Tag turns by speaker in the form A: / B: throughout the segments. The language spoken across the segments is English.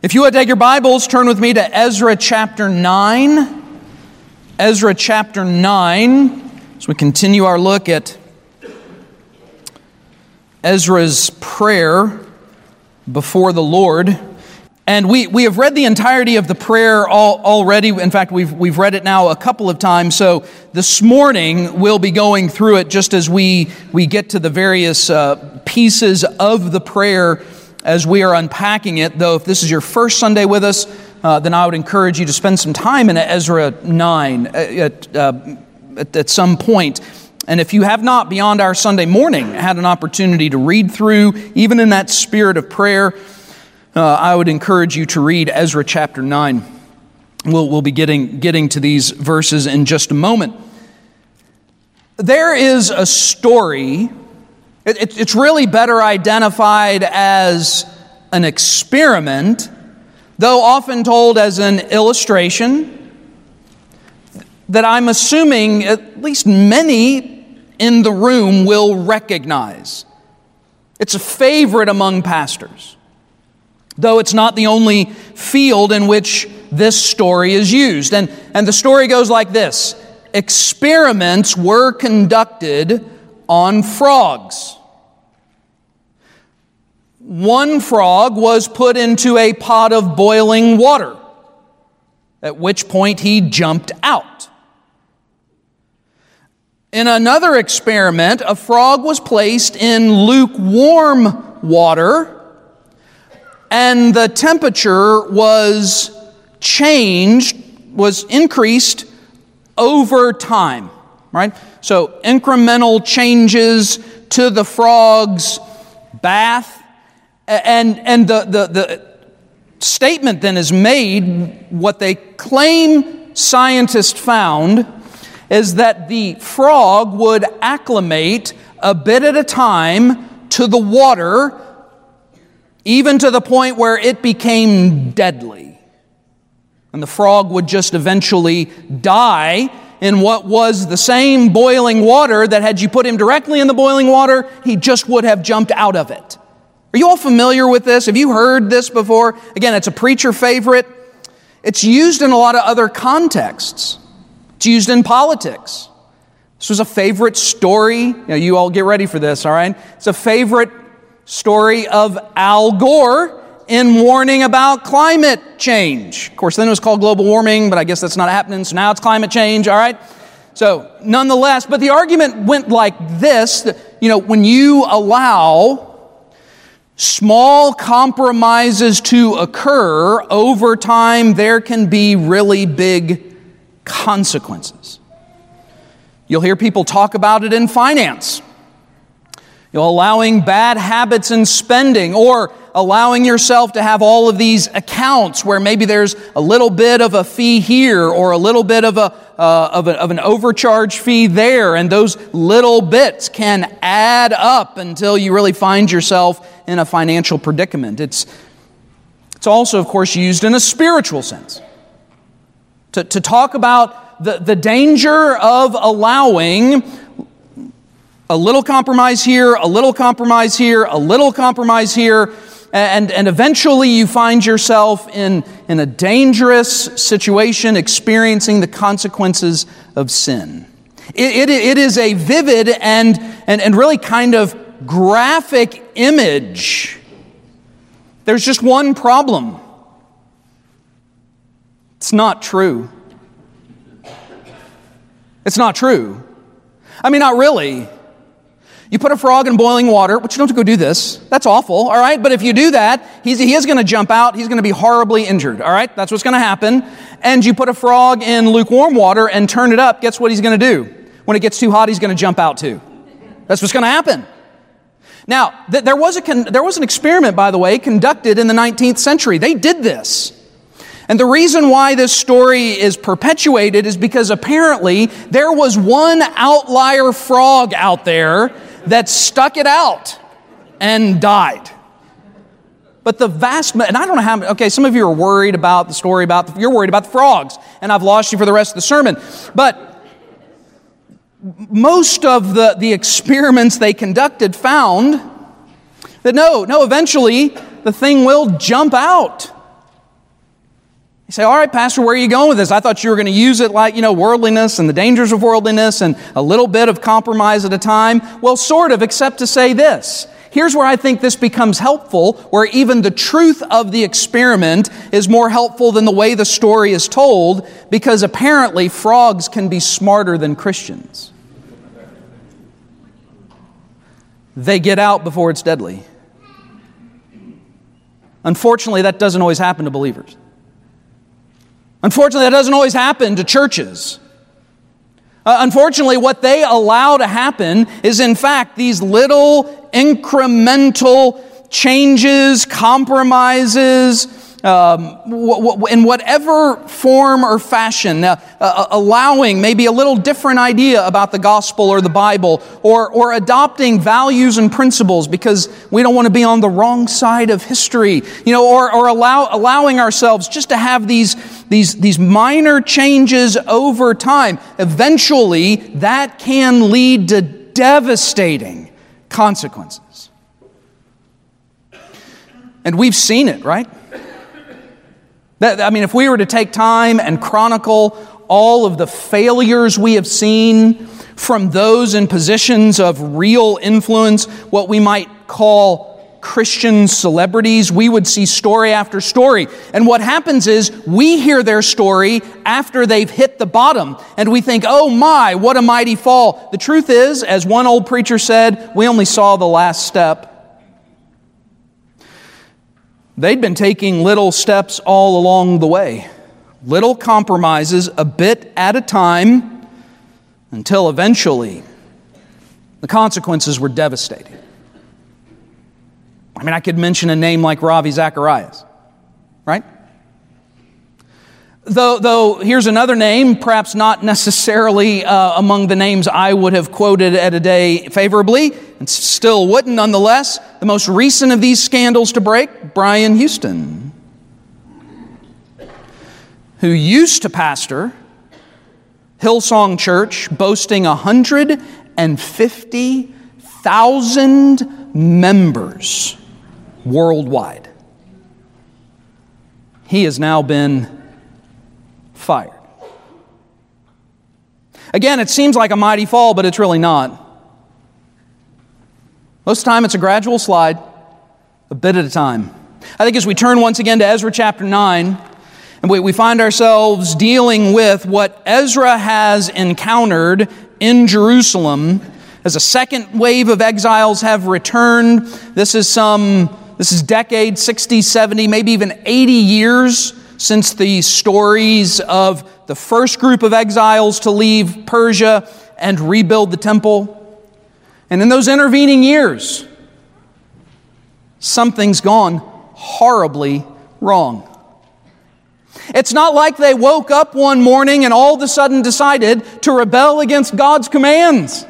A: If you would take your Bibles, turn with me to Ezra chapter 9. Ezra chapter 9, as we continue our look at Ezra's prayer before the Lord. And we, we have read the entirety of the prayer all, already. In fact, we've, we've read it now a couple of times. So this morning we'll be going through it just as we, we get to the various uh, pieces of the prayer as we are unpacking it. Though, if this is your first Sunday with us, uh, then I would encourage you to spend some time in Ezra 9 uh, at, uh, at, at some point. And if you have not, beyond our Sunday morning, had an opportunity to read through, even in that spirit of prayer, uh, I would encourage you to read Ezra chapter 9. We'll, we'll be getting, getting to these verses in just a moment. There is a story it, it's really better identified as an experiment, though often told as an illustration, that I'm assuming at least many in the room will recognize. It's a favorite among pastors, though it's not the only field in which this story is used. And, and the story goes like this Experiments were conducted on frogs one frog was put into a pot of boiling water, at which point he jumped out. In another experiment, a frog was placed in lukewarm water, and the temperature was changed, was increased over time, right? So incremental changes to the frog's bath and, and the, the, the statement then is made what they claim scientists found is that the frog would acclimate a bit at a time to the water, even to the point where it became deadly. And the frog would just eventually die in what was the same boiling water that, had you put him directly in the boiling water, he just would have jumped out of it. Are you all familiar with this? Have you heard this before? Again, it's a preacher favorite. It's used in a lot of other contexts. It's used in politics. This was a favorite story. You, know, you all get ready for this, all right? It's a favorite story of Al Gore in warning about climate change. Of course, then it was called global warming, but I guess that's not happening, so now it's climate change, all right? So, nonetheless, but the argument went like this you know, when you allow small compromises to occur, over time there can be really big consequences. You'll hear people talk about it in finance. You know, allowing bad habits in spending or allowing yourself to have all of these accounts where maybe there's a little bit of a fee here or a little bit of, a, uh, of, a, of an overcharge fee there, and those little bits can add up until you really find yourself in a financial predicament. It's, it's also, of course, used in a spiritual sense to, to talk about the, the danger of allowing a little compromise here, a little compromise here, a little compromise here, and, and eventually you find yourself in, in a dangerous situation experiencing the consequences of sin. It, it, it is a vivid and, and, and really kind of graphic image. There's just one problem it's not true. It's not true. I mean, not really. You put a frog in boiling water, which you don't have to go do this. That's awful, all right? But if you do that, he's, he is going to jump out. He's going to be horribly injured, all right? That's what's going to happen. And you put a frog in lukewarm water and turn it up, guess what he's going to do? When it gets too hot, he's going to jump out too. That's what's going to happen. Now, th- there, was a con- there was an experiment, by the way, conducted in the 19th century. They did this. And the reason why this story is perpetuated is because apparently there was one outlier frog out there that stuck it out and died. But the vast, and I don't know how, many, okay, some of you are worried about the story about, the, you're worried about the frogs, and I've lost you for the rest of the sermon. But most of the, the experiments they conducted found that no, no, eventually the thing will jump out. You say, all right, Pastor, where are you going with this? I thought you were going to use it like, you know, worldliness and the dangers of worldliness and a little bit of compromise at a time. Well, sort of, except to say this. Here's where I think this becomes helpful, where even the truth of the experiment is more helpful than the way the story is told, because apparently frogs can be smarter than Christians. They get out before it's deadly. Unfortunately, that doesn't always happen to believers. Unfortunately, that doesn't always happen to churches. Uh, unfortunately, what they allow to happen is, in fact, these little incremental changes, compromises, um, in whatever form or fashion, uh, uh, allowing maybe a little different idea about the gospel or the Bible, or, or adopting values and principles because we don't want to be on the wrong side of history, you know, or, or allow, allowing ourselves just to have these, these, these minor changes over time. Eventually, that can lead to devastating consequences. And we've seen it, right? That, I mean, if we were to take time and chronicle all of the failures we have seen from those in positions of real influence, what we might call Christian celebrities, we would see story after story. And what happens is we hear their story after they've hit the bottom and we think, oh my, what a mighty fall. The truth is, as one old preacher said, we only saw the last step. They'd been taking little steps all along the way, little compromises, a bit at a time, until eventually the consequences were devastating. I mean, I could mention a name like Ravi Zacharias, right? Though, though here's another name, perhaps not necessarily uh, among the names I would have quoted at a day favorably, and still wouldn't nonetheless. The most recent of these scandals to break, Brian Houston, who used to pastor Hillsong Church, boasting 150,000 members worldwide. He has now been fired. Again, it seems like a mighty fall, but it's really not. Most of the time, it's a gradual slide, a bit at a time. I think as we turn once again to Ezra chapter 9, and we, we find ourselves dealing with what Ezra has encountered in Jerusalem as a second wave of exiles have returned. This is some, this is decades, 60, 70, maybe even 80 years since the stories of the first group of exiles to leave Persia and rebuild the temple. And in those intervening years, something's gone horribly wrong. It's not like they woke up one morning and all of a sudden decided to rebel against God's commands.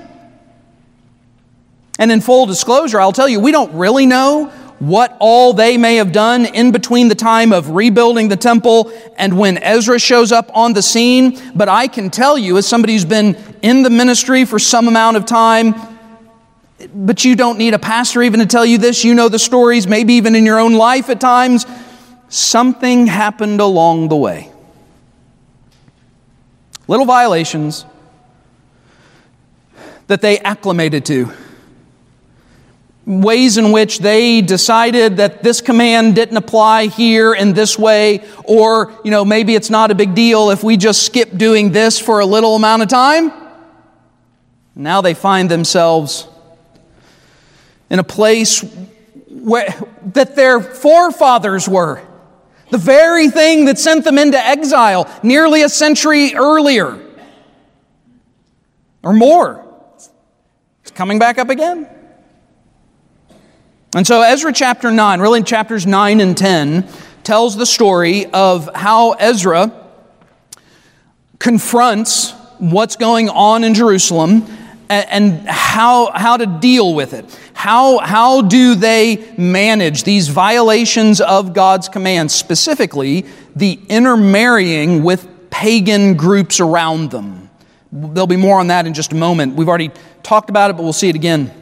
A: And in full disclosure, I'll tell you, we don't really know what all they may have done in between the time of rebuilding the temple and when Ezra shows up on the scene. But I can tell you, as somebody who's been in the ministry for some amount of time, but you don't need a pastor even to tell you this. You know the stories, maybe even in your own life at times. Something happened along the way. Little violations that they acclimated to ways in which they decided that this command didn't apply here in this way, or, you know, maybe it's not a big deal if we just skip doing this for a little amount of time. Now they find themselves in a place where, that their forefathers were. The very thing that sent them into exile nearly a century earlier or more. It's coming back up again. And so, Ezra chapter 9, really chapters 9 and 10, tells the story of how Ezra confronts what's going on in Jerusalem and how, how to deal with it. How, how do they manage these violations of God's commands, specifically the intermarrying with pagan groups around them? There'll be more on that in just a moment. We've already talked about it, but we'll see it again.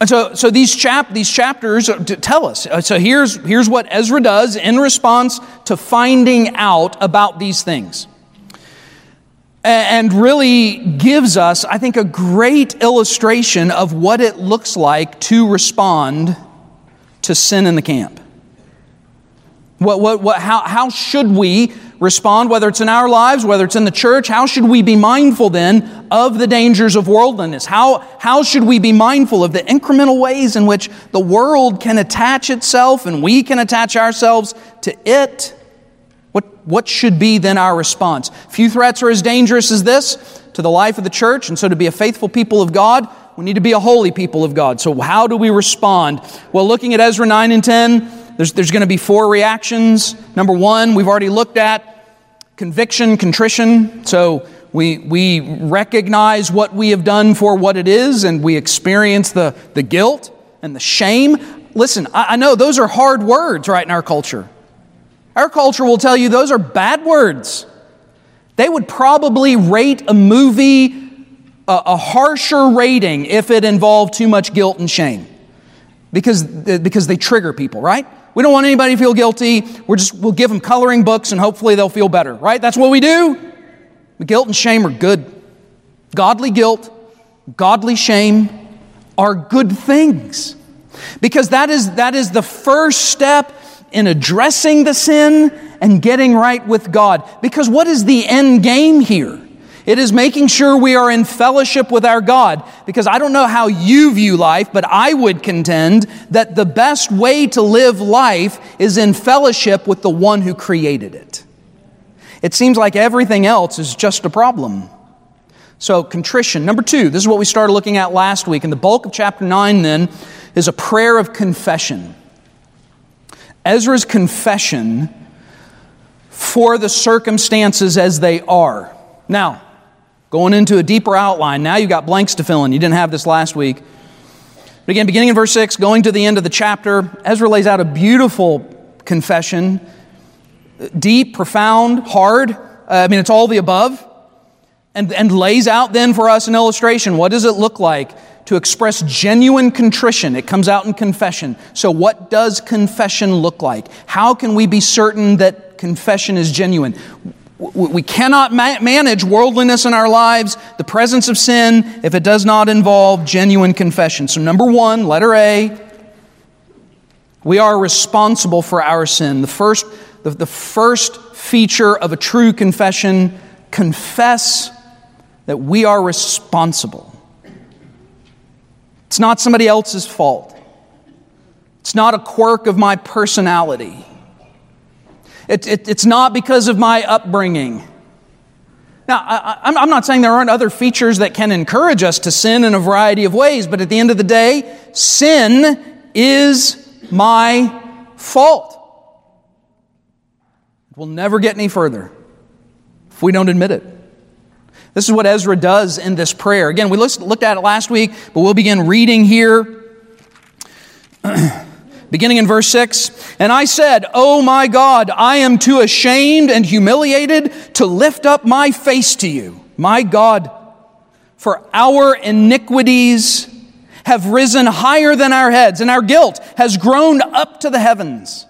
A: And so, so these, chap, these chapters tell us. Uh, so here's, here's what Ezra does in response to finding out about these things. And really gives us, I think, a great illustration of what it looks like to respond to sin in the camp. What, what, what, how, how should we respond, whether it's in our lives, whether it's in the church? How should we be mindful then of the dangers of worldliness? How, how should we be mindful of the incremental ways in which the world can attach itself and we can attach ourselves to it? What, what should be then our response? Few threats are as dangerous as this to the life of the church, and so to be a faithful people of God, we need to be a holy people of God. So, how do we respond? Well, looking at Ezra 9 and 10, there's, there's going to be four reactions. Number one, we've already looked at conviction, contrition. So we, we recognize what we have done for what it is, and we experience the, the guilt and the shame. Listen, I, I know those are hard words right in our culture. Our culture will tell you those are bad words. They would probably rate a movie a, a harsher rating if it involved too much guilt and shame because, because they trigger people, right? We don't want anybody to feel guilty. We're just, we'll give them coloring books and hopefully they'll feel better, right? That's what we do. But Guilt and shame are good. Godly guilt, godly shame are good things. Because that is, that is the first step in addressing the sin and getting right with God. Because what is the end game here? It is making sure we are in fellowship with our God. Because I don't know how you view life, but I would contend that the best way to live life is in fellowship with the one who created it. It seems like everything else is just a problem. So, contrition. Number two, this is what we started looking at last week. And the bulk of chapter 9 then is a prayer of confession. Ezra's confession for the circumstances as they are. Now, Going into a deeper outline. Now you've got blanks to fill in. You didn't have this last week. But again, beginning in verse 6, going to the end of the chapter, Ezra lays out a beautiful confession deep, profound, hard. Uh, I mean, it's all the above. And, and lays out then for us an illustration. What does it look like to express genuine contrition? It comes out in confession. So, what does confession look like? How can we be certain that confession is genuine? We cannot ma- manage worldliness in our lives, the presence of sin, if it does not involve genuine confession. So, number one, letter A, we are responsible for our sin. The first, the, the first feature of a true confession confess that we are responsible. It's not somebody else's fault, it's not a quirk of my personality. It, it, it's not because of my upbringing. Now, I, am not saying there aren't other features that can encourage us to sin in a variety of ways, but at the end of the day, sin is my fault. We'll never get any further if we don't admit it. This is what Ezra does in this prayer. Again, we looked at it last week, but we'll begin reading here. beginning in verse 6 And I said, Oh my God, I am too ashamed and humiliated to lift up my face to you. My God, for our iniquities have risen higher than our heads, and our guilt has grown up to the heavens.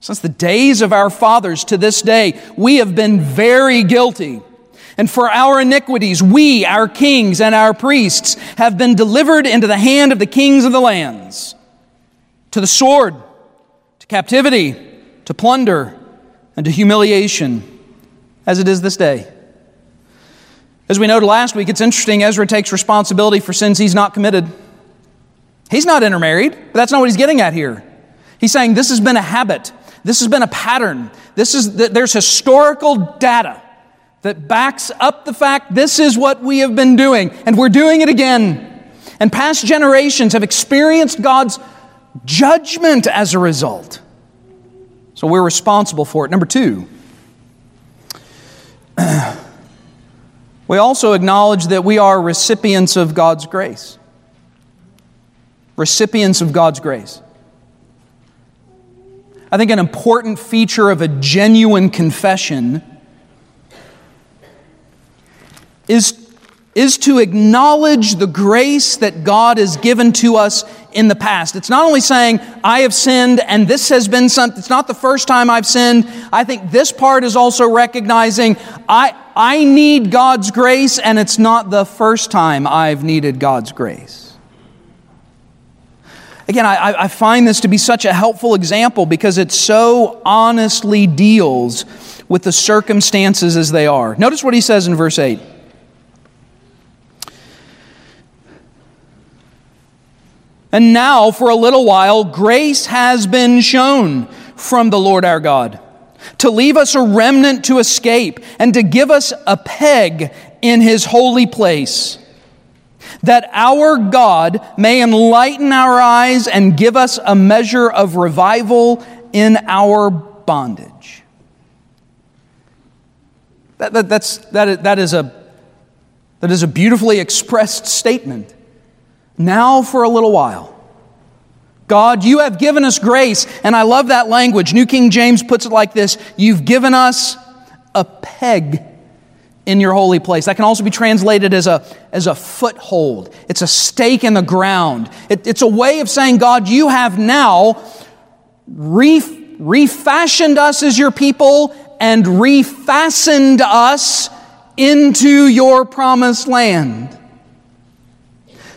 A: Since the days of our fathers to this day, we have been very guilty. And for our iniquities, we, our kings and our priests, have been delivered into the hand of the kings of the lands to the sword, to captivity, to plunder, and to humiliation, as it is this day. As we noted last week, it's interesting, Ezra takes responsibility for sins he's not committed. He's not intermarried, but that's not what he's getting at here. He's saying this has been a habit, this has been a pattern, this is, there's historical data that backs up the fact this is what we have been doing, and we're doing it again. And past generations have experienced God's judgment as a result. So we're responsible for it. Number two, we also acknowledge that we are recipients of God's grace. Recipients of God's grace. I think an important feature of a genuine confession is is to acknowledge the grace that God has given to us in the past. It's not only saying, I have sinned and this has been something, it's not the first time I've sinned. I think this part is also recognizing, I, I need God's grace and it's not the first time I've needed God's grace. Again, I, I find this to be such a helpful example because it so honestly deals with the circumstances as they are. Notice what he says in verse 8. And now, for a little while, grace has been shown from the Lord our God to leave us a remnant to escape and to give us a peg in his holy place, that our God may enlighten our eyes and give us a measure of revival in our bondage. That, that, that's, that, that, is a, that is a beautifully expressed statement. Now for a little while. God, you have given us grace. And I love that language. New King James puts it like this You've given us a peg in your holy place. That can also be translated as a, as a foothold, it's a stake in the ground. It, it's a way of saying, God, you have now re, refashioned us as your people and refastened us into your promised land.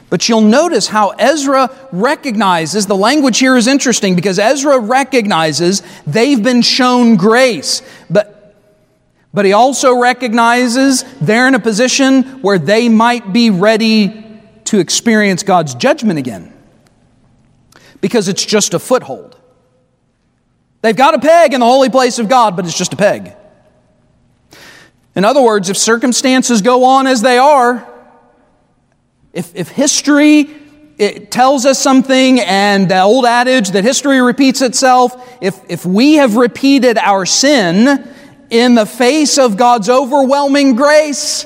A: But you'll notice how Ezra recognizes, the language here is interesting because Ezra recognizes they've been shown grace. But, but he also recognizes they're in a position where they might be ready to experience God's judgment again because it's just a foothold. They've got a peg in the holy place of God, but it's just a peg. In other words, if circumstances go on as they are, if, if history it tells us something and the old adage that history repeats itself, if, if we have repeated our sin in the face of God's overwhelming grace,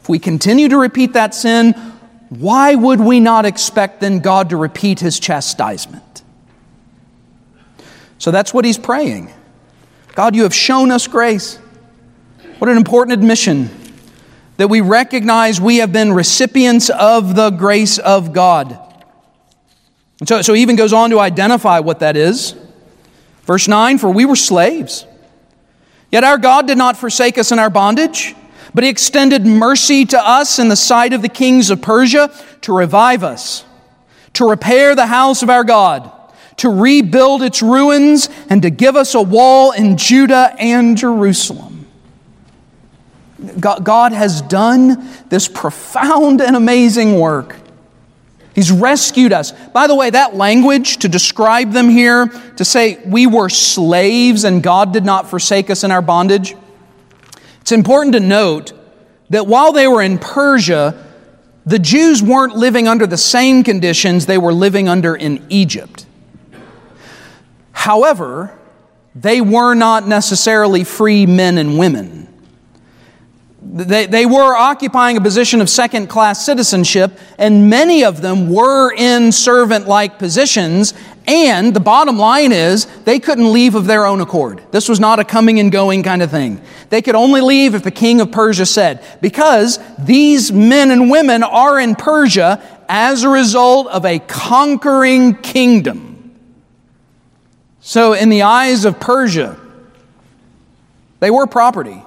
A: if we continue to repeat that sin, why would we not expect then God to repeat his chastisement? So that's what he's praying. God, you have shown us grace. What an important admission that we recognize we have been recipients of the grace of God. And so, so he even goes on to identify what that is. Verse 9 For we were slaves. Yet our God did not forsake us in our bondage, but he extended mercy to us in the sight of the kings of Persia to revive us, to repair the house of our God, to rebuild its ruins, and to give us a wall in Judah and Jerusalem. God has done this profound and amazing work. He's rescued us. By the way, that language to describe them here, to say we were slaves and God did not forsake us in our bondage, it's important to note that while they were in Persia, the Jews weren't living under the same conditions they were living under in Egypt. However, they were not necessarily free men and women. They, they were occupying a position of second class citizenship, and many of them were in servant like positions. And the bottom line is, they couldn't leave of their own accord. This was not a coming and going kind of thing. They could only leave if the king of Persia said, because these men and women are in Persia as a result of a conquering kingdom. So, in the eyes of Persia, they were property.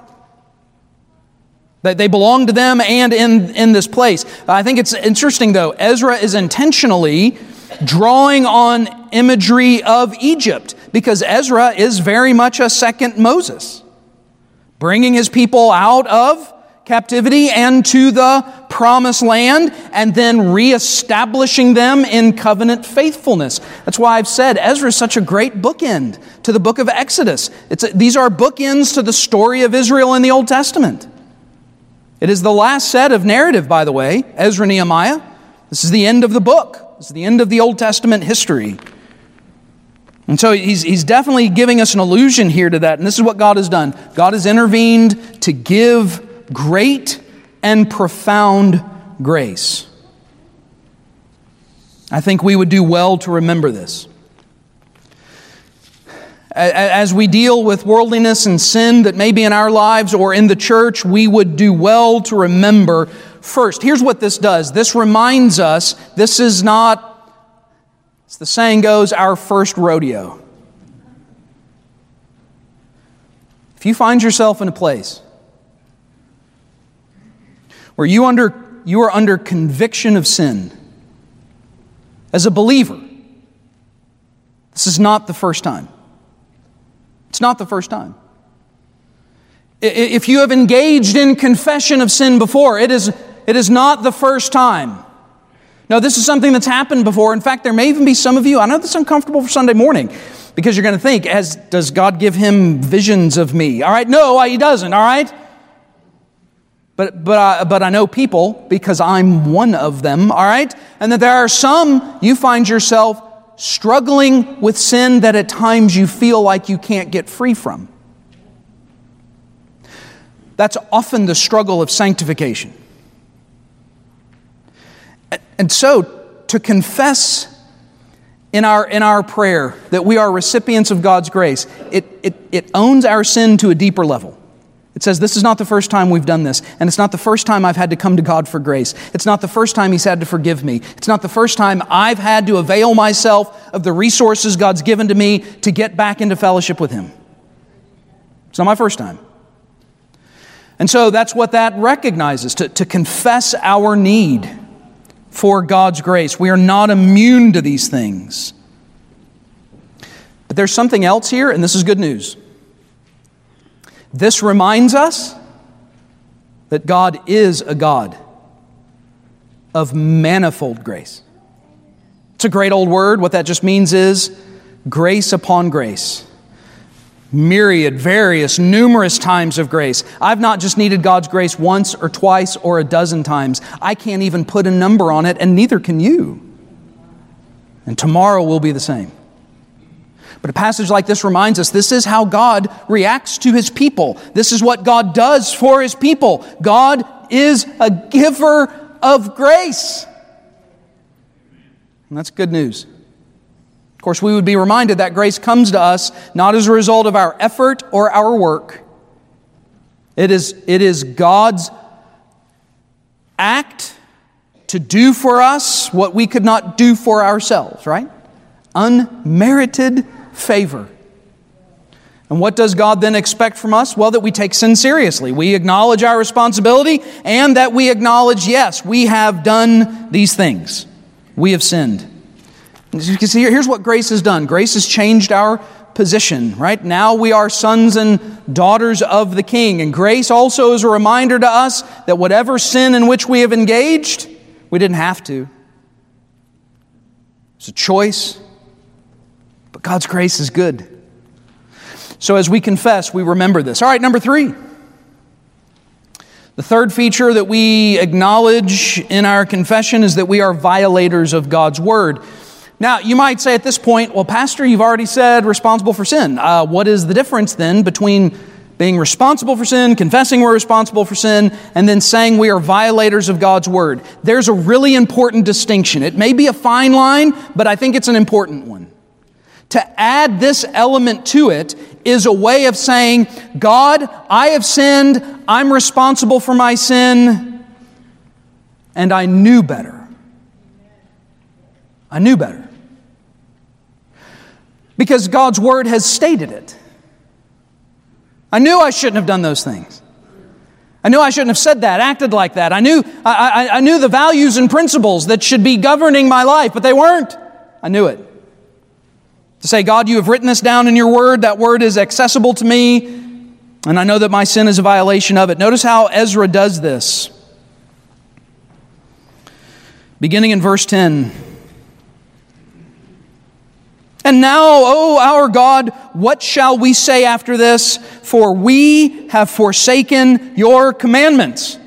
A: They belong to them and in, in this place. I think it's interesting, though. Ezra is intentionally drawing on imagery of Egypt because Ezra is very much a second Moses, bringing his people out of captivity and to the promised land and then reestablishing them in covenant faithfulness. That's why I've said Ezra is such a great bookend to the book of Exodus. A, these are bookends to the story of Israel in the Old Testament. It is the last set of narrative, by the way, Ezra Nehemiah. This is the end of the book. This is the end of the Old Testament history. And so he's, he's definitely giving us an allusion here to that. And this is what God has done God has intervened to give great and profound grace. I think we would do well to remember this as we deal with worldliness and sin that may be in our lives or in the church, we would do well to remember First, here's what this does this reminds us this is not, as the saying goes, our first rodeo. If you find yourself in a place where you, under, you are under conviction of sin as a believer, this is not the first time. It's not the first time. If you have engaged in confession of sin before, it is, it is not the first time. No, this is something that's happened before. In fact, there may even be some of you, I know this is uncomfortable for Sunday morning because you're going to think, as, does God give him visions of me? All right, no, uh, he doesn't, all right? But, but, I, but I know people because I'm one of them, all right? And that there are some you find yourself struggling with sin that at times you feel like you can't get free from. That's often the struggle of sanctification. And so, to confess in our, in our prayer that we are recipients of God's grace, it, it, it owns our sin to a deeper level. It says, This is not the first time we've done this, and it's not the first time I've had to come to God for grace. It's not the first time He's had to forgive me. It's not the first time I've had to avail myself of the resources God's given to me to get back into fellowship with Him. It's not my first time. And so that's what that recognizes to, to confess our need for God's grace. We are not immune to these things. But there's something else here, and this is good news. This reminds us that God is a God of manifold grace. It's a great old word. What that just means is grace upon grace myriad, various, numerous times of grace. I've not just needed God's grace once or twice or a dozen times. I can't even put a number on it, and neither can you. And tomorrow will be the same. But a passage like this reminds us this is how God reacts to his people. This is what God does for his people. God is a giver of grace. And that's good news Of course, we would be reminded that grace comes to us not as a result of our effort or our work. It is, it is God's act to do for us what we could not do for ourselves, right? Unmerited favor. And what does God then expect from us? Well, that we take sin seriously. We acknowledge our responsibility and that we acknowledge, yes, we have done these things. We have sinned. You can see here's what grace has done grace has changed our position, right? Now we are sons and daughters of the King. And grace also is a reminder to us that whatever sin in which we have engaged, we didn't have to. It's a choice, but God's grace is good. So as we confess, we remember this. All right, number three. The third feature that we acknowledge in our confession is that we are violators of God's word. Now, you might say at this point, well, Pastor, you've already said responsible for sin. Uh, what is the difference then between being responsible for sin, confessing we're responsible for sin, and then saying we are violators of God's word? There's a really important distinction. It may be a fine line, but I think it's an important one. To add this element to it is a way of saying, God, I have sinned, I'm responsible for my sin, and I knew better. I knew better because God's word has stated it. I knew I shouldn't have done those things. I knew I shouldn't have said that, acted like that. I knew, I, I, I knew the values and principles that should be governing my life, but they weren't. I knew it. To say, God, you have written this down in your word, that word is accessible to me, and I know that my sin is a violation of it. Notice how Ezra does this. Beginning in verse 10. And now, O our God, what shall we say after this? For we have forsaken your commandments,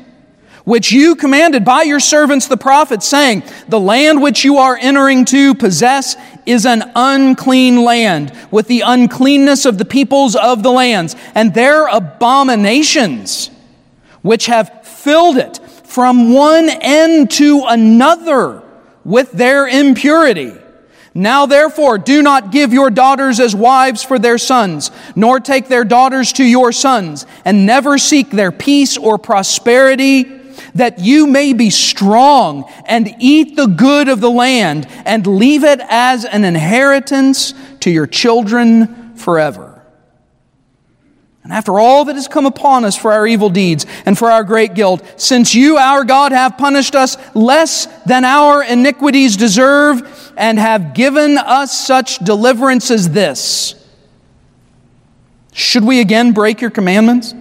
A: which you commanded by your servants the prophets, saying, The land which you are entering to possess is an unclean land, with the uncleanness of the peoples of the lands, and their abominations, which have filled it from one end to another with their impurity. Now therefore, do not give your daughters as wives for their sons, nor take their daughters to your sons, and never seek their peace or prosperity, that you may be strong and eat the good of the land and leave it as an inheritance to your children forever. And after all that has come upon us for our evil deeds and for our great guilt, since you, our God, have punished us less than our iniquities deserve and have given us such deliverance as this, should we again break your commandments?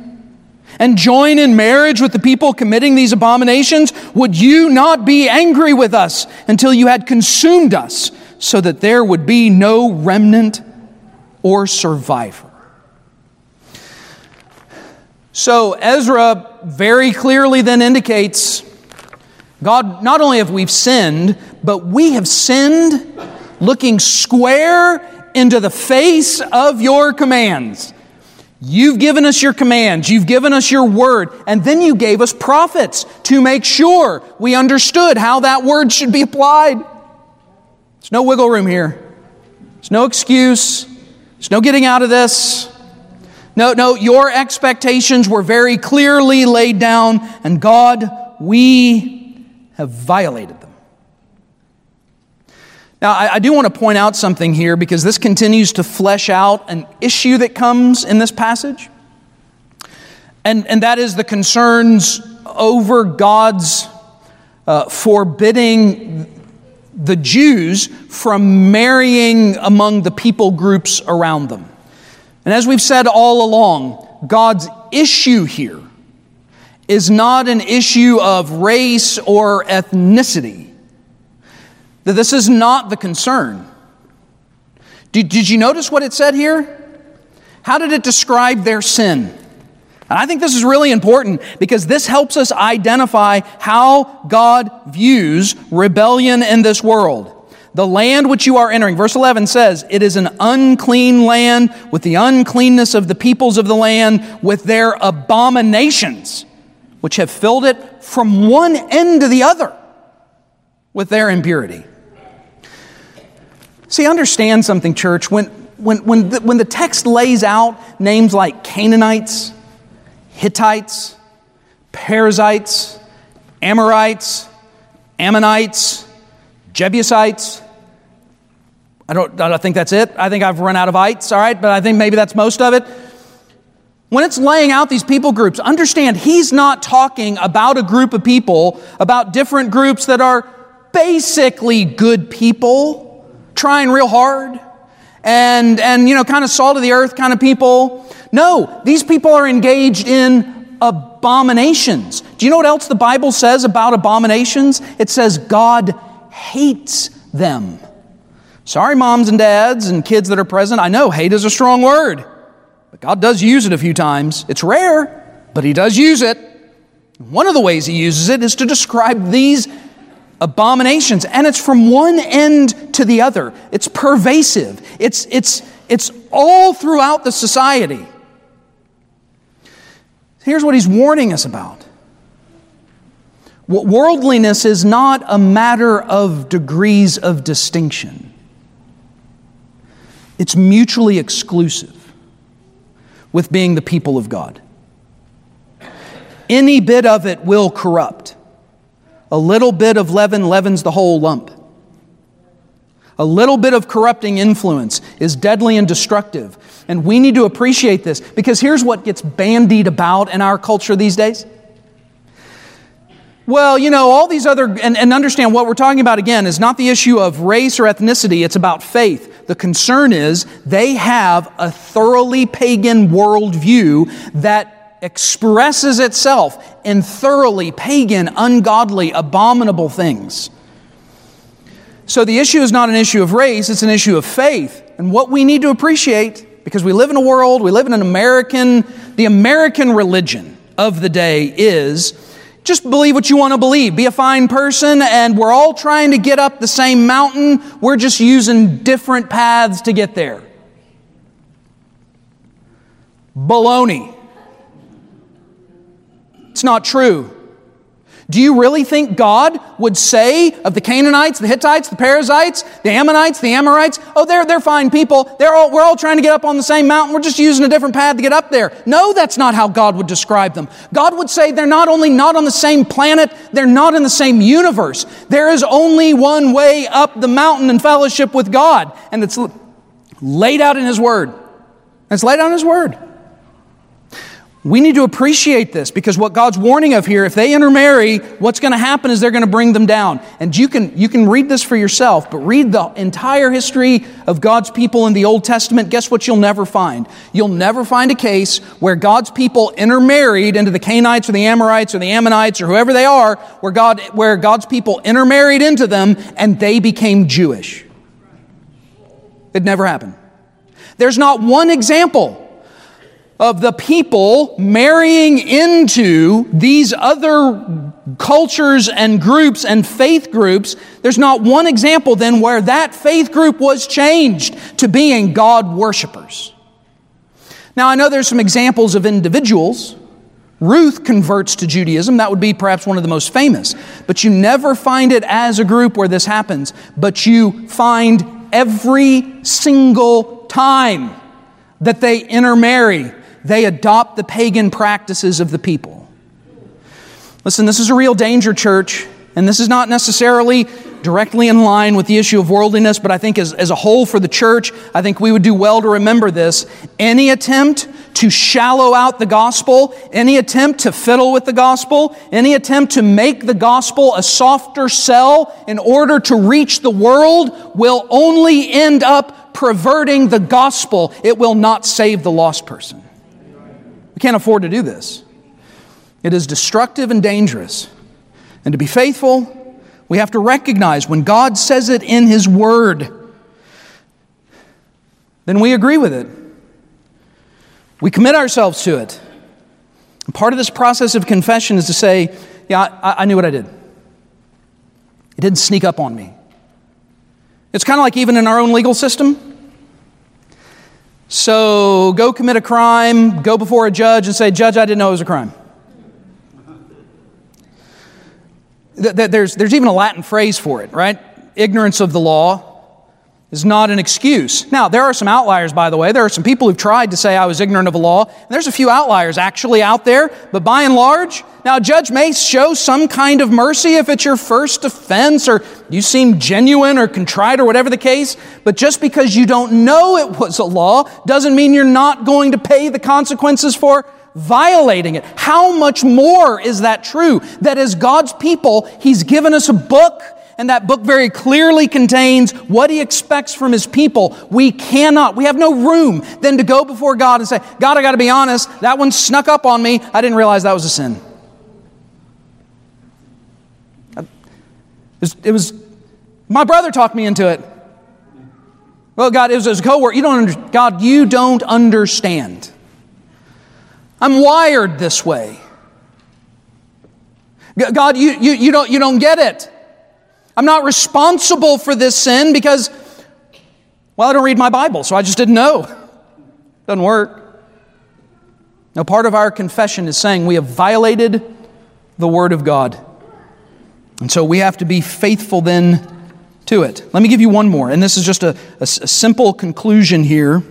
A: And join in marriage with the people committing these abominations, would you not be angry with us until you had consumed us, so that there would be no remnant or survivor? So Ezra very clearly then indicates God, not only have we sinned, but we have sinned looking square into the face of your commands. You've given us your commands, you've given us your word, and then you gave us prophets to make sure we understood how that word should be applied. There's no wiggle room here. There's no excuse. There's no getting out of this. No, no, your expectations were very clearly laid down, and God, we have violated. Now, I, I, do want to point out something here because this continues to flesh out an issue that comes in this passage. And, and that is the concerns over God's uh, forbidding the Jews from marrying among the people groups around them. And as we've said all along, God's issue here is not an issue of race or ethnicity. That this is not the concern. Did, did you notice what it said here? How did it describe their sin? And I think this is really important because this helps us identify how God views rebellion in this world. The land which you are entering, verse 11 says, it is an unclean land with the uncleanness of the peoples of the land, with their abominations, which have filled it from one end to the other with their impurity. See, understand something, church. When, when, when, the, when the text lays out names like Canaanites, Hittites, Perizzites, Amorites, Ammonites, Jebusites. I don't, I don't think that's it. I think I've run out of ites, all right, but I think maybe that's most of it. When it's laying out these people groups, understand he's not talking about a group of people, about different groups that are basically good people, trying real hard, and, and you know, kind of salt of the earth kind of people. No, these people are engaged in abominations. Do you know what else the Bible says about abominations? It says God hates them. Sorry, moms and dads and kids that are present. I know hate is a strong word, but God does use it a few times. It's rare, but He does use it. One of the ways He uses it is to describe these abominations, and it's from one end to the other. It's pervasive, it's, it's, it's all throughout the society. Here's what He's warning us about Worldliness is not a matter of degrees of distinction, it's mutually exclusive with being the people of God. Any bit of it will corrupt. A little bit of leaven leavens the whole lump. A little bit of corrupting influence is deadly and destructive. And we need to appreciate this because here's what gets bandied about in our culture these days well, you know, all these other, and, and understand what we're talking about again is not the issue of race or ethnicity, it's about faith. The concern is they have a thoroughly pagan worldview that expresses itself in thoroughly pagan, ungodly, abominable things. So the issue is not an issue of race, it's an issue of faith. And what we need to appreciate, because we live in a world, we live in an American, the American religion of the day is just believe what you want to believe. Be a fine person, and we're all trying to get up the same mountain. We're just using different paths to get there. Baloney. It's not true. Do you really think God would say of the Canaanites, the Hittites, the Perizzites, the Ammonites, the Amorites, oh, they're, they're fine people. They're all, we're all trying to get up on the same mountain. We're just using a different path to get up there. No, that's not how God would describe them. God would say they're not only not on the same planet, they're not in the same universe. There is only one way up the mountain in fellowship with God, and it's laid out in His Word. It's laid out in His Word. We need to appreciate this because what God's warning of here, if they intermarry, what's going to happen is they're going to bring them down. And you can, you can read this for yourself, but read the entire history of God's people in the Old Testament. Guess what you'll never find? You'll never find a case where God's people intermarried into the Canaanites or the Amorites or the Ammonites or whoever they are, where, God, where God's people intermarried into them and they became Jewish. It never happened. There's not one example of the people marrying into these other cultures and groups and faith groups, there's not one example then where that faith group was changed to being God worshipers. Now, I know there's some examples of individuals. Ruth converts to Judaism. That would be perhaps one of the most famous. But you never find it as a group where this happens. But you find every single time that they intermarry they adopt the pagan practices of the people. Listen, this is a real danger, church, and this is not necessarily directly in line with the issue of worldliness, but I think as, as a whole for the church, I think we would do well to remember this. Any attempt to shallow out the gospel, any attempt to fiddle with the gospel, any attempt to make the gospel a softer sell in order to reach the world will only end up perverting the gospel. It will not save the lost person. We can't afford to do this. It is destructive and dangerous. And to be faithful, we have to recognize when God says it in His Word, then we agree with it. We commit ourselves to it. And part of this process of confession is to say, Yeah, I, I knew what I did. It didn't sneak up on me. It's kind of like even in our own legal system. So go commit a crime, go before a judge and say, Judge, I didn't know it was a crime. There's, there's even a Latin phrase for it, right? Ignorance of the law is not an excuse. Now, there are some outliers, by the way. There are some people who've tried to say I was ignorant of the law. And there's a few outliers actually out there, but by and large, now a judge may show some kind of mercy if it's your first offense or you seem genuine or contrite or whatever the case. But just because you don't know it was a law doesn't mean you're not going to pay the consequences for violating it. How much more is that true? That as God's people, He's given us a book and that book very clearly contains what he expects from his people. We cannot, we have no room then to go before God and say, God, I got to be honest, that one snuck up on me. I didn't realize that was a sin. It was, my brother talked me into it. Well, God, it was, it was a coworker. You don't under, God, you don't understand. I'm wired this way. God, you, you, you, don't, you don't get it. I'm not responsible for this sin because, well, I don't read my Bible, so I just didn't know. Doesn't work. Now, part of our confession is saying we have violated the Word of God. And so we have to be faithful then to it. Let me give you one more, and this is just a, a, a simple conclusion here.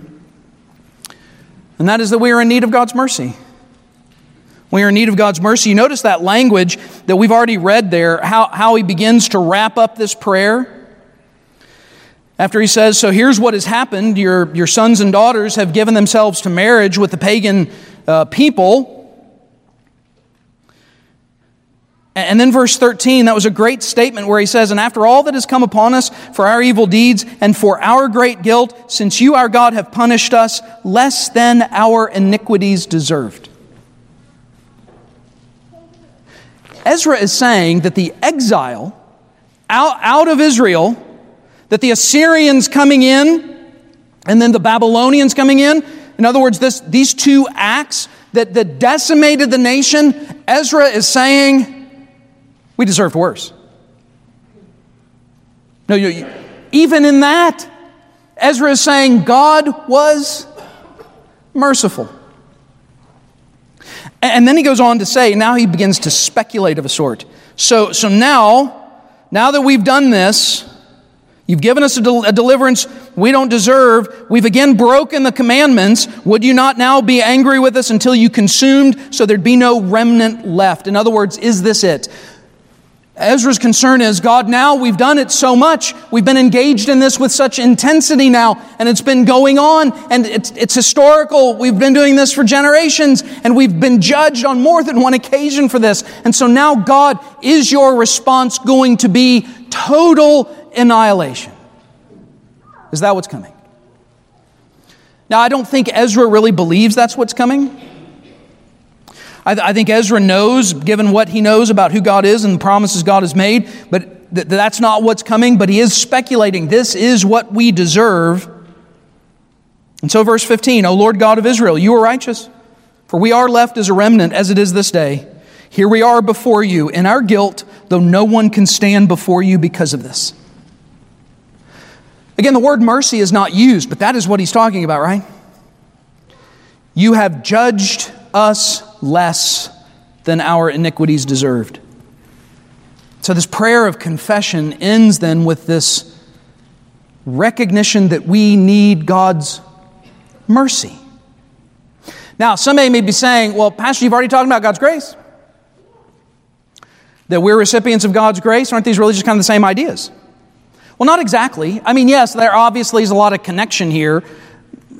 A: And that is that we are in need of God's mercy. We are in need of God's mercy. You notice that language that we've already read there, how, how he begins to wrap up this prayer. After he says, So here's what has happened your, your sons and daughters have given themselves to marriage with the pagan uh, people. And then verse 13, that was a great statement where he says, And after all that has come upon us for our evil deeds and for our great guilt, since you, our God, have punished us less than our iniquities deserved. Ezra is saying that the exile out, out of Israel, that the Assyrians coming in, and then the Babylonians coming in, in other words, this, these two acts that, that decimated the nation, Ezra is saying, we deserved worse. No, you, even in that, Ezra is saying God was merciful. And then he goes on to say, now he begins to speculate of a sort. So, so now, now that we've done this, You've given us a, del- a, deliverance we don't deserve. We've again broken the commandments. Would you not now be angry with us until you consumed so there'd be no remnant left? In other words, is this it? Ezra's concern is God, now we've done it so much. We've been engaged in this with such intensity now, and it's been going on, and it's, it's historical. We've been doing this for generations, and we've been judged on more than one occasion for this. And so now, God, is your response going to be total annihilation? Is that what's coming? Now, I don't think Ezra really believes that's what's coming. I, th- I, think Ezra knows, given what he knows about who God is and the promises God has made, but th- that's not what's coming, but he is speculating this is what we deserve. And so, verse 15, O Lord God of Israel, you are righteous, for we are left as a remnant as it is this day. Here we are before you in our guilt, though no one can stand before you because of this. Again, the word mercy is not used, but that is what he's talking about, right? You have judged us less than our iniquities deserved. So, this prayer of confession ends then with this recognition that we need God's mercy. Now, somebody may be saying, well, Pastor, you've already talked about God's grace. That we're recipients of God's grace. Aren't these really just kind of the same ideas? Well, not exactly. I mean, yes, there obviously is a lot of connection here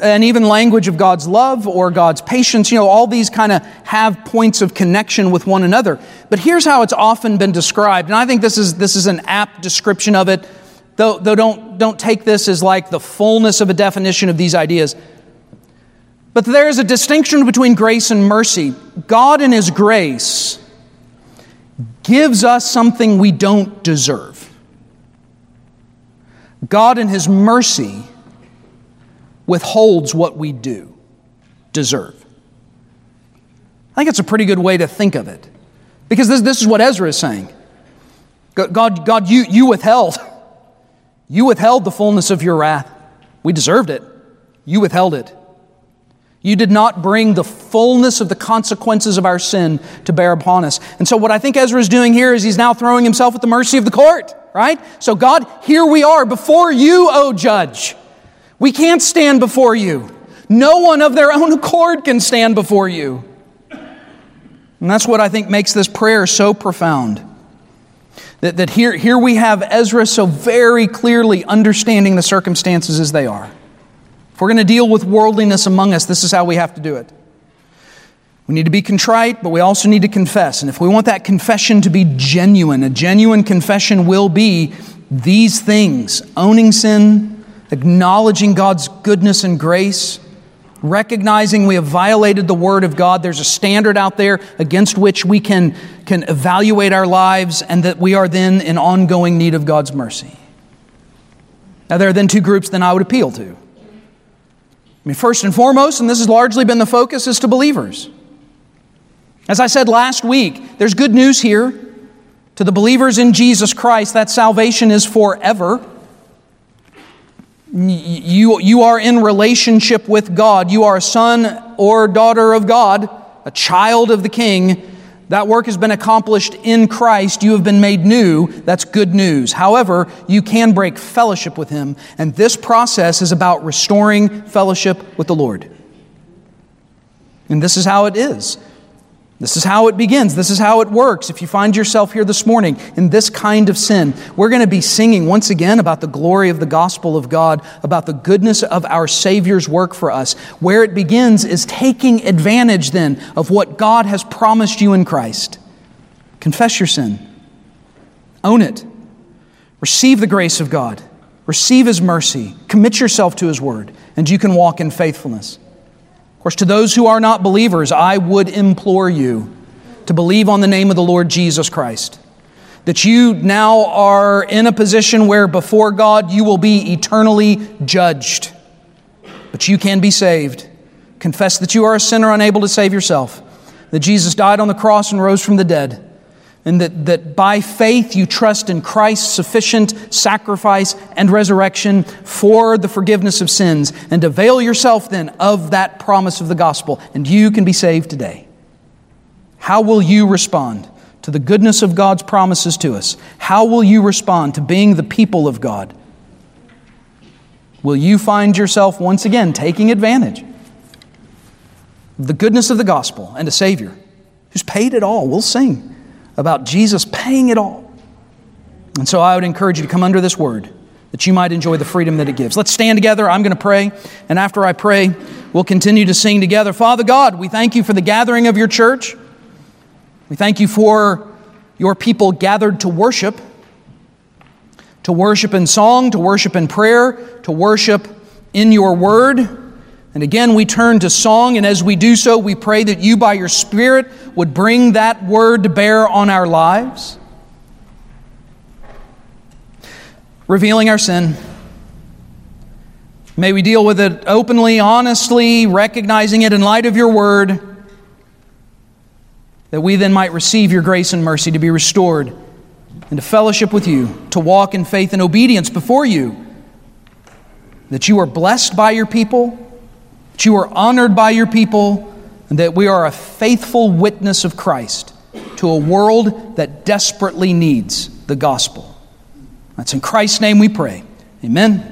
A: and even language of God's love or God's patience, you know, all these kind of have points of connection with one another. But here's how it's often been described, and I think this is, this is an apt description of it, though, though don't, don't take this as like the fullness of a definition of these ideas. But there is a distinction between grace and mercy. God, in His grace, gives us something we don't deserve. God, in His mercy, withholds what we do deserve. I think it's a pretty good way to think of it. Because this, this is what Ezra is saying God, God you, you withheld. You withheld the fullness of your wrath. We deserved it. You withheld it. You did not bring the fullness of the consequences of our sin to bear upon us. And so, what I think Ezra is doing here is he's now throwing himself at the mercy of the court, right? So, God, here we are before you, O judge. We can't stand before you. No one of their own accord can stand before you. And that's what I think makes this prayer so profound. That, that here, here we have Ezra so very clearly understanding the circumstances as they are. If we're going to deal with worldliness among us, this is how we have to do it. We need to be contrite, but we also need to confess. And if we want that confession to be genuine, a genuine confession will be these things owning sin, acknowledging God's goodness and grace, recognizing we have violated the Word of God. There's a standard out there against which we can, can evaluate our lives, and that we are then in ongoing need of God's mercy. Now, there are then two groups then I would appeal to. I mean, first and foremost, and this has largely been the focus, is to believers. As I said last week, there's good news here. To the believers in Jesus Christ, that salvation is forever. You, you are in relationship with God. You are a son or daughter of God, a child of the King. That work has been accomplished in Christ. You have been made new. That's good news. However, you can break fellowship with Him, and this process is about restoring fellowship with the Lord. And this is how it is. This is how it begins. This is how it works. If you find yourself here this morning in this kind of sin, we're going to be singing once again about the glory of the gospel of God, about the goodness of our Savior's work for us. Where it begins is taking advantage then of what God has promised you in Christ. Confess your sin, own it, receive the grace of God, receive His mercy, commit yourself to His word, and you can walk in faithfulness. Of course, to those who are not believers, I would implore you to believe on the name of the Lord Jesus Christ. That you now are in a position where before God you will be eternally judged. But you can be saved. Confess that you are a sinner unable to save yourself, that Jesus died on the cross and rose from the dead and that, that by faith you trust in Christ's sufficient sacrifice and resurrection for the forgiveness of sins, and avail yourself then of that promise of the gospel, and you can be saved today. How will you respond to the goodness of God's promises to us? How will you respond to being the people of God? Will you find yourself once again taking advantage of the goodness of the gospel and a Savior who's paid it all? We'll sing about Jesus paying it all. And so I would encourage you to come under this word that you might enjoy the freedom that it gives. Let's stand together. I'm going to pray. And after I pray, we'll continue to sing together. Father God, we thank you for the gathering of your church. We thank you for your people gathered to worship, to worship in song, to worship in prayer, to worship in your word. And again, we turn to song, and as we do so, we pray that you, by your Spirit, would bring that word to bear on our lives. revealing our sin. May we deal with it openly, honestly, recognizing it in light of your word, that we then might receive your grace and mercy to be restored into fellowship with you, to walk in faith and obedience before you, that you are blessed by your people, that you are honored by your people, and that we are a faithful witness of Christ to a world that desperately needs the gospel. That's in Christ's name we pray. Amen.